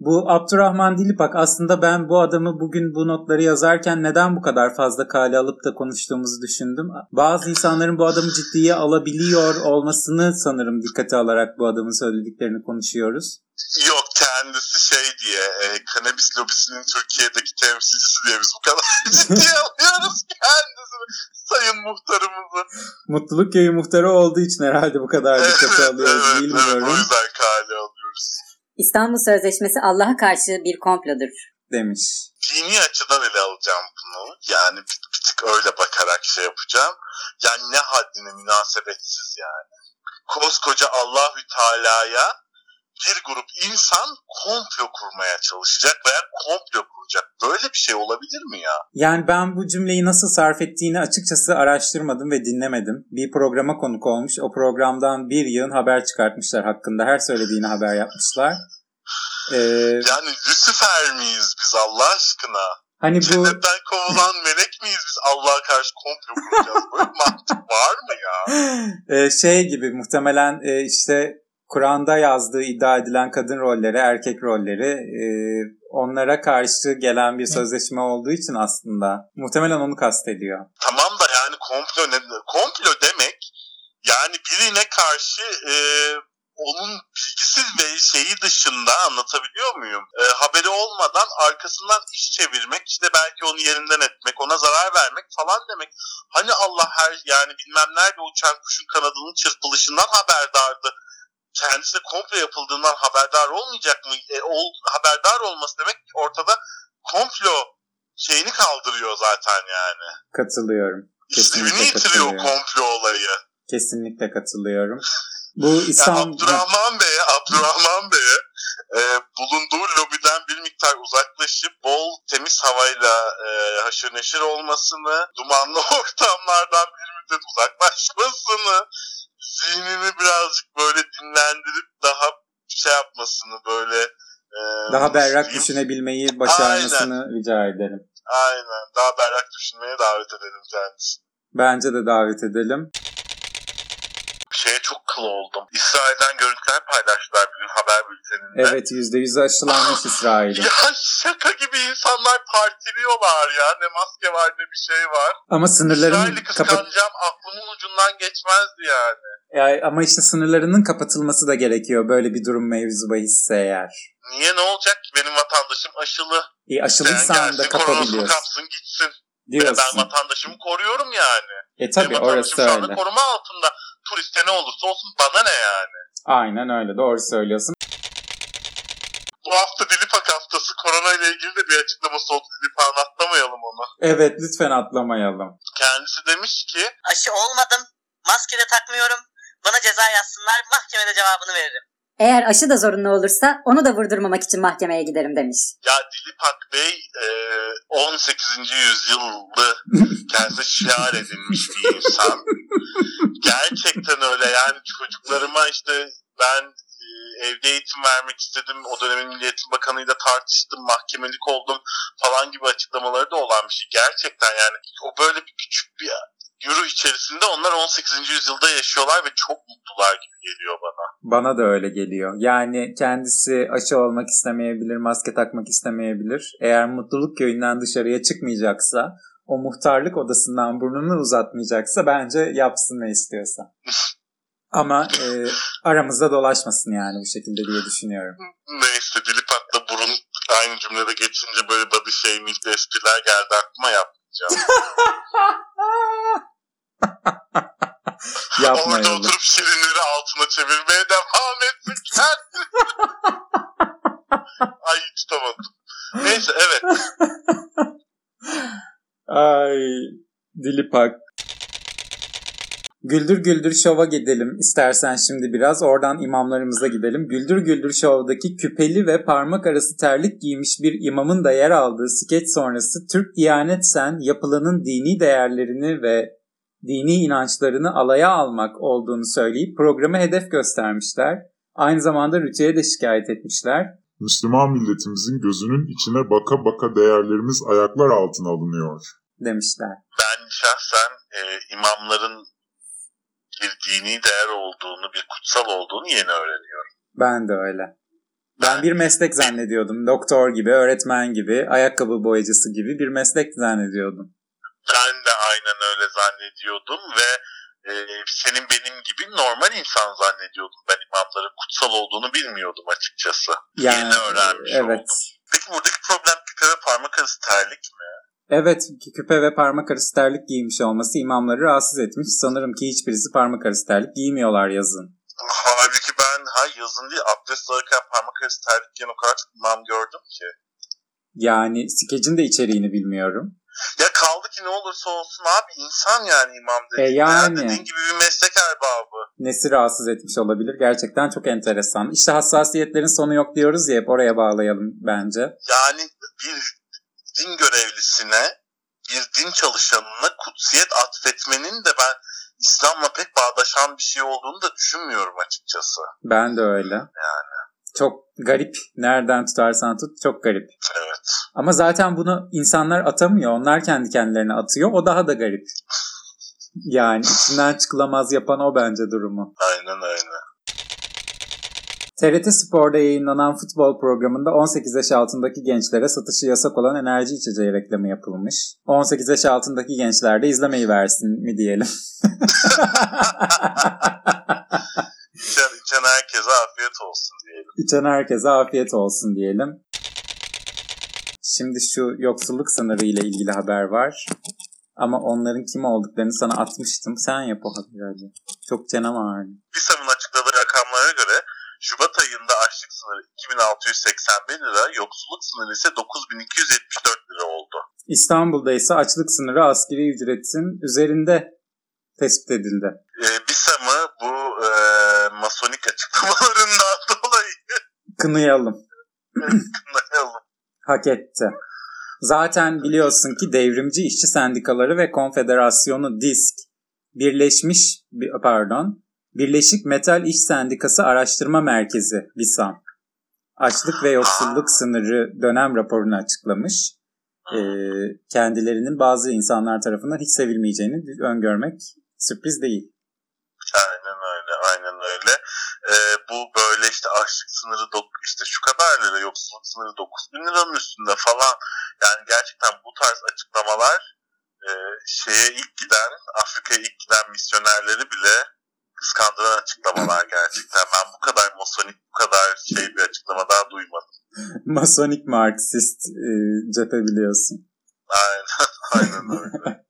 Bu Abdurrahman Dilipak aslında ben bu adamı bugün bu notları yazarken neden bu kadar fazla kale alıp da konuştuğumuzu düşündüm. Bazı insanların bu adamı ciddiye alabiliyor olmasını sanırım dikkate alarak bu adamın söylediklerini konuşuyoruz. Yok kendisi şey diye e, kanabis lobisinin Türkiye'deki temsilcisi diye biz bu kadar ciddiye alıyoruz kendisini. Sayın muhtarımızı. Mutluluk Köyü muhtarı olduğu için herhalde bu kadar dikkate alıyoruz evet, bilmiyorum. Evet, o yüzden kale alıyoruz. İstanbul Sözleşmesi Allah'a karşı bir komplodur. Demiş. Dini açıdan ele alacağım bunu. Yani bir, bir tık öyle bakarak şey yapacağım. Yani ne haddine münasebetsiz yani. Koskoca Allahü Teala'ya bir grup insan komplo kurmaya çalışacak veya komplo kuracak. Böyle bir şey olabilir mi ya? Yani ben bu cümleyi nasıl sarf ettiğini açıkçası araştırmadım ve dinlemedim. Bir programa konuk olmuş. O programdan bir yığın haber çıkartmışlar hakkında. Her söylediğini haber yapmışlar. Ee, Yani Lucifer miyiz biz Allah aşkına? hani bu Cennetten kovulan melek miyiz biz Allah'a karşı komplo kuracağız? Böyle mantık var mı ya? e, şey gibi muhtemelen e, işte Kur'an'da yazdığı iddia edilen kadın rolleri, erkek rolleri e, onlara karşı gelen bir sözleşme olduğu için aslında muhtemelen onu kastediyor. Tamam da yani komplo ne? Komplo demek yani birine karşı e, onun bilgisiz ve şeyi dışında anlatabiliyor muyum? E, haberi olmadan arkasından iş çevirmek, işte belki onu yerinden etmek, ona zarar vermek falan demek. Hani Allah her yani bilmem nerede uçan kuşun kanadının çırpılışından haberdardı. Kendisine komplo yapıldığından haberdar olmayacak mı? E, ol, haberdar olması demek ortada komplo şeyini kaldırıyor zaten yani. Katılıyorum. Kesinlikle yitiriyor komplo olayı. Kesinlikle katılıyorum. Bu Ya İstanbul... Abdurrahman Bey'e, Abdurrahman Bey'e e, bulunduğu lobiden bir miktar uzaklaşıp bol temiz havayla e, haşır neşir olmasını, dumanlı ortamlardan bir müddet uzaklaşmasını, zihnini birazcık böyle dinlendirip daha şey yapmasını böyle e, daha berrak diyeyim? düşünebilmeyi başarmasını rica ederim. Aynen. Daha berrak düşünmeye davet edelim kendisini. Bence de davet edelim. Şeye çok kıl oldum. İsrail'den görüntüler paylaştılar bugün haber bülteninde. Evet %100 aşılanmış İsrail'de. Ya şaka gibi insanlar partiliyorlar ya. Ne maske var ne bir şey var. Ama sınırların İsrail'i kapat kıskanacağım aklımın ucundan geçmezdi yani. Ya ama işte sınırlarının kapatılması da gerekiyor böyle bir durum mevzu bahisse eğer. Niye ne olacak ki benim vatandaşım aşılı. E, aşılıysan da kapabiliyorsun kapsın gitsin. Diyorsun. ben vatandaşımı koruyorum yani. E tabi benim orası vatandaşım şu anda öyle. koruma altında. Turiste ne olursa olsun bana ne yani. Aynen öyle doğru söylüyorsun. Bu hafta Dilipak haftası korona ile ilgili de bir açıklaması oldu. Dilipak'ın atlamayalım onu. Evet lütfen atlamayalım. Kendisi demiş ki Aşı olmadım. Maske de takmıyorum. Bana ceza yazsınlar. Mahkemede cevabını veririm. Eğer aşı da zorunlu olursa onu da vurdurmamak için mahkemeye giderim demiş. Ya Dilipak Bey e, 18. yüzyılda kendisi şiar edilmiş bir insan. Gerçekten öyle yani çocuklarıma işte ben e, evde eğitim vermek istedim. O dönemin Milli Eğitim Bakanı'yla tartıştım, mahkemelik oldum falan gibi açıklamaları da olan bir şey. Gerçekten yani o böyle bir küçük bir yürü içerisinde onlar 18. yüzyılda yaşıyorlar ve çok mutlular gibi geliyor bana. Bana da öyle geliyor. Yani kendisi aşı olmak istemeyebilir, maske takmak istemeyebilir. Eğer mutluluk köyünden dışarıya çıkmayacaksa, o muhtarlık odasından burnunu uzatmayacaksa bence yapsın ne istiyorsa. Ama e, aramızda dolaşmasın yani bu şekilde diye düşünüyorum. Neyse Dilipak'la burun aynı cümlede geçince böyle body shaming espriler geldi aklıma yapmayacağım. Orada Yapmayalım. oturup şirinleri altına çevirmeye devam etsin kendini. Ay tutamadım. Neyse evet. Ay Dilipak. Güldür Güldür Şov'a gidelim istersen şimdi biraz. Oradan imamlarımıza gidelim. Güldür Güldür Şov'daki küpeli ve parmak arası terlik giymiş bir imamın da yer aldığı skeç sonrası Türk Diyanet Sen yapılanın dini değerlerini ve dini inançlarını alaya almak olduğunu söyleyip programı hedef göstermişler. Aynı zamanda Rütü'ye de şikayet etmişler. Müslüman milletimizin gözünün içine baka baka değerlerimiz ayaklar altına alınıyor. demişler. Ben şahsen e, imamların bir dini değer olduğunu, bir kutsal olduğunu yeni öğreniyorum. Ben de öyle. Ben bir meslek zannediyordum. Doktor gibi, öğretmen gibi, ayakkabı boyacısı gibi bir meslek zannediyordum. Ben de aynen öyle zannediyordum ve e, senin benim gibi normal insan zannediyordum. Ben imamların kutsal olduğunu bilmiyordum açıkçası. Yani, Yeni öğrenmiş evet. oldum. Peki buradaki problem ve parmak arası terlik mi? Evet, küpe ve parmak arası terlik giymiş olması imamları rahatsız etmiş. Sanırım ki hiçbirisi parmak arası terlik giymiyorlar yazın. Halbuki ben ha yazın değil abdest alırken parmak arası terlik giyen o kadar çok imam gördüm ki. Yani skecin de içeriğini bilmiyorum. Ya kaldı ki ne olursa olsun abi insan yani imam E dediğin. yani. Yani dediğin gibi bir meslek erbabı. Nesi rahatsız etmiş olabilir? Gerçekten çok enteresan. İşte hassasiyetlerin sonu yok diyoruz ya hep oraya bağlayalım bence. Yani bir din görevlisine, bir din çalışanına kutsiyet atfetmenin de ben İslam'la pek bağdaşan bir şey olduğunu da düşünmüyorum açıkçası. Ben de öyle. Yani Çok garip. Nereden tutarsan tut çok garip. evet. Ama zaten bunu insanlar atamıyor. Onlar kendi kendilerine atıyor. O daha da garip. Yani içinden çıkılamaz yapan o bence durumu. Aynen öyle. TRT Spor'da yayınlanan futbol programında 18 yaş altındaki gençlere satışı yasak olan enerji içeceği reklamı yapılmış. 18 yaş altındaki gençler de izlemeyi versin mi diyelim. İçen, içen herkese afiyet olsun diyelim. İçen herkese afiyet olsun diyelim. Şimdi şu yoksulluk sınırı ile ilgili haber var. Ama onların kim olduklarını sana atmıştım. Sen yap o haberi hadi. Çok canım ağrıdı. BİSAM'ın açıkladığı rakamlara göre Şubat ayında açlık sınırı 2681 lira, yoksulluk sınırı ise 9274 lira oldu. İstanbul'da ise açlık sınırı askeri ücretin üzerinde tespit edildi. Ee, BİSAM'ı bu e, masonik açıklamalarından dolayı Kınayalım. kınayalım. Hak etti. Zaten biliyorsun ki devrimci işçi sendikaları ve konfederasyonu DİSK Birleşmiş pardon Birleşik Metal İş Sendikası Araştırma Merkezi BİSAM açlık ve yoksulluk sınırı dönem raporunu açıklamış. Ee, kendilerinin bazı insanlar tarafından hiç sevilmeyeceğini öngörmek sürpriz değil. Aynen öyle, aynen öyle. Ee, bu böyle işte açlık sınırı dok- işte şu kadar lira, yoksulluk sınırı 9 bin liranın üstünde falan. Yani gerçekten bu tarz açıklamalar e, şeye ilk giden, Afrika'ya ilk giden misyonerleri bile kıskandıran açıklamalar gerçekten. Ben bu kadar masonik, bu kadar şey bir açıklama daha duymadım. Masonik Marksist e, cephe biliyorsun. Aynen, aynen öyle.